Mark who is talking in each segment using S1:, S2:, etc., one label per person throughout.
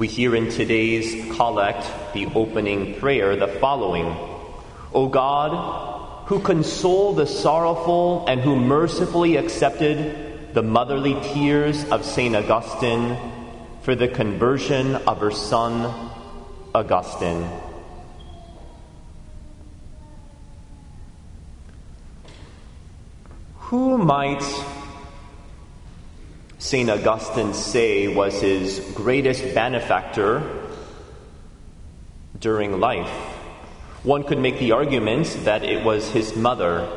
S1: We hear in today's collect, the opening prayer, the following O God, who console the sorrowful and who mercifully accepted the motherly tears of St. Augustine for the conversion of her son, Augustine. Who might St. Augustine say was his greatest benefactor during life? One could make the argument that it was his mother.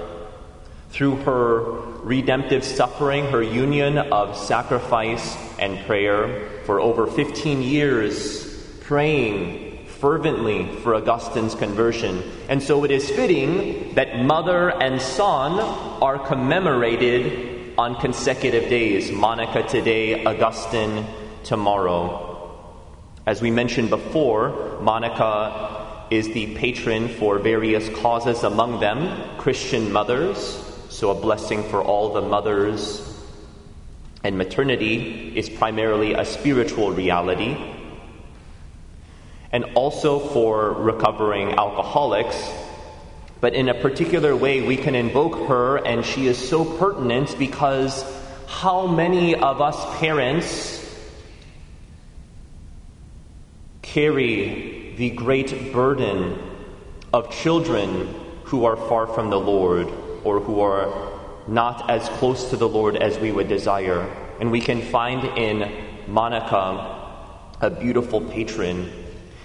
S1: Through her redemptive suffering, her union of sacrifice and prayer for over 15 years, praying fervently for Augustine's conversion. And so it is fitting that mother and son are commemorated on consecutive days. Monica today, Augustine tomorrow. As we mentioned before, Monica is the patron for various causes, among them Christian mothers, so a blessing for all the mothers. And maternity is primarily a spiritual reality. And also for recovering alcoholics, but in a particular way, we can invoke her, and she is so pertinent because how many of us parents carry the great burden of children who are far from the Lord or who are not as close to the Lord as we would desire? And we can find in Monica a beautiful patron.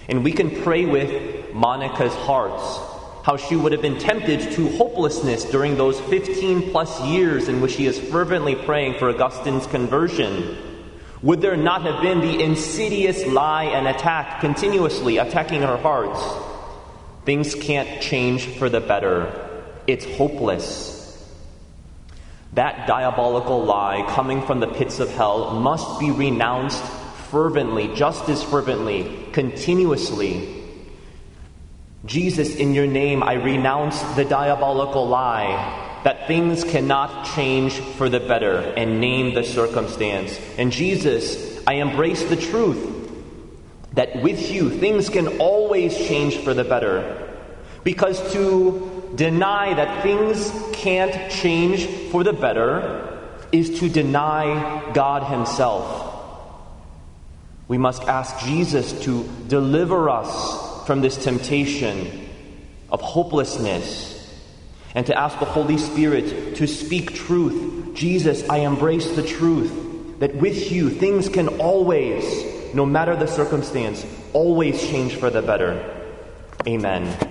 S1: And we can pray with Monica's hearts how she would have been tempted to hopelessness during those 15 plus years in which she is fervently praying for Augustine's conversion. Would there not have been the insidious lie and attack continuously attacking her heart? Things can't change for the better. It's hopeless. That diabolical lie coming from the pits of hell must be renounced fervently, just as fervently, continuously Jesus, in your name, I renounce the diabolical lie that things cannot change for the better and name the circumstance. And Jesus, I embrace the truth that with you things can always change for the better. Because to deny that things can't change for the better is to deny God Himself. We must ask Jesus to deliver us from this temptation of hopelessness and to ask the Holy Spirit to speak truth. Jesus, I embrace the truth that with you things can always, no matter the circumstance, always change for the better. Amen.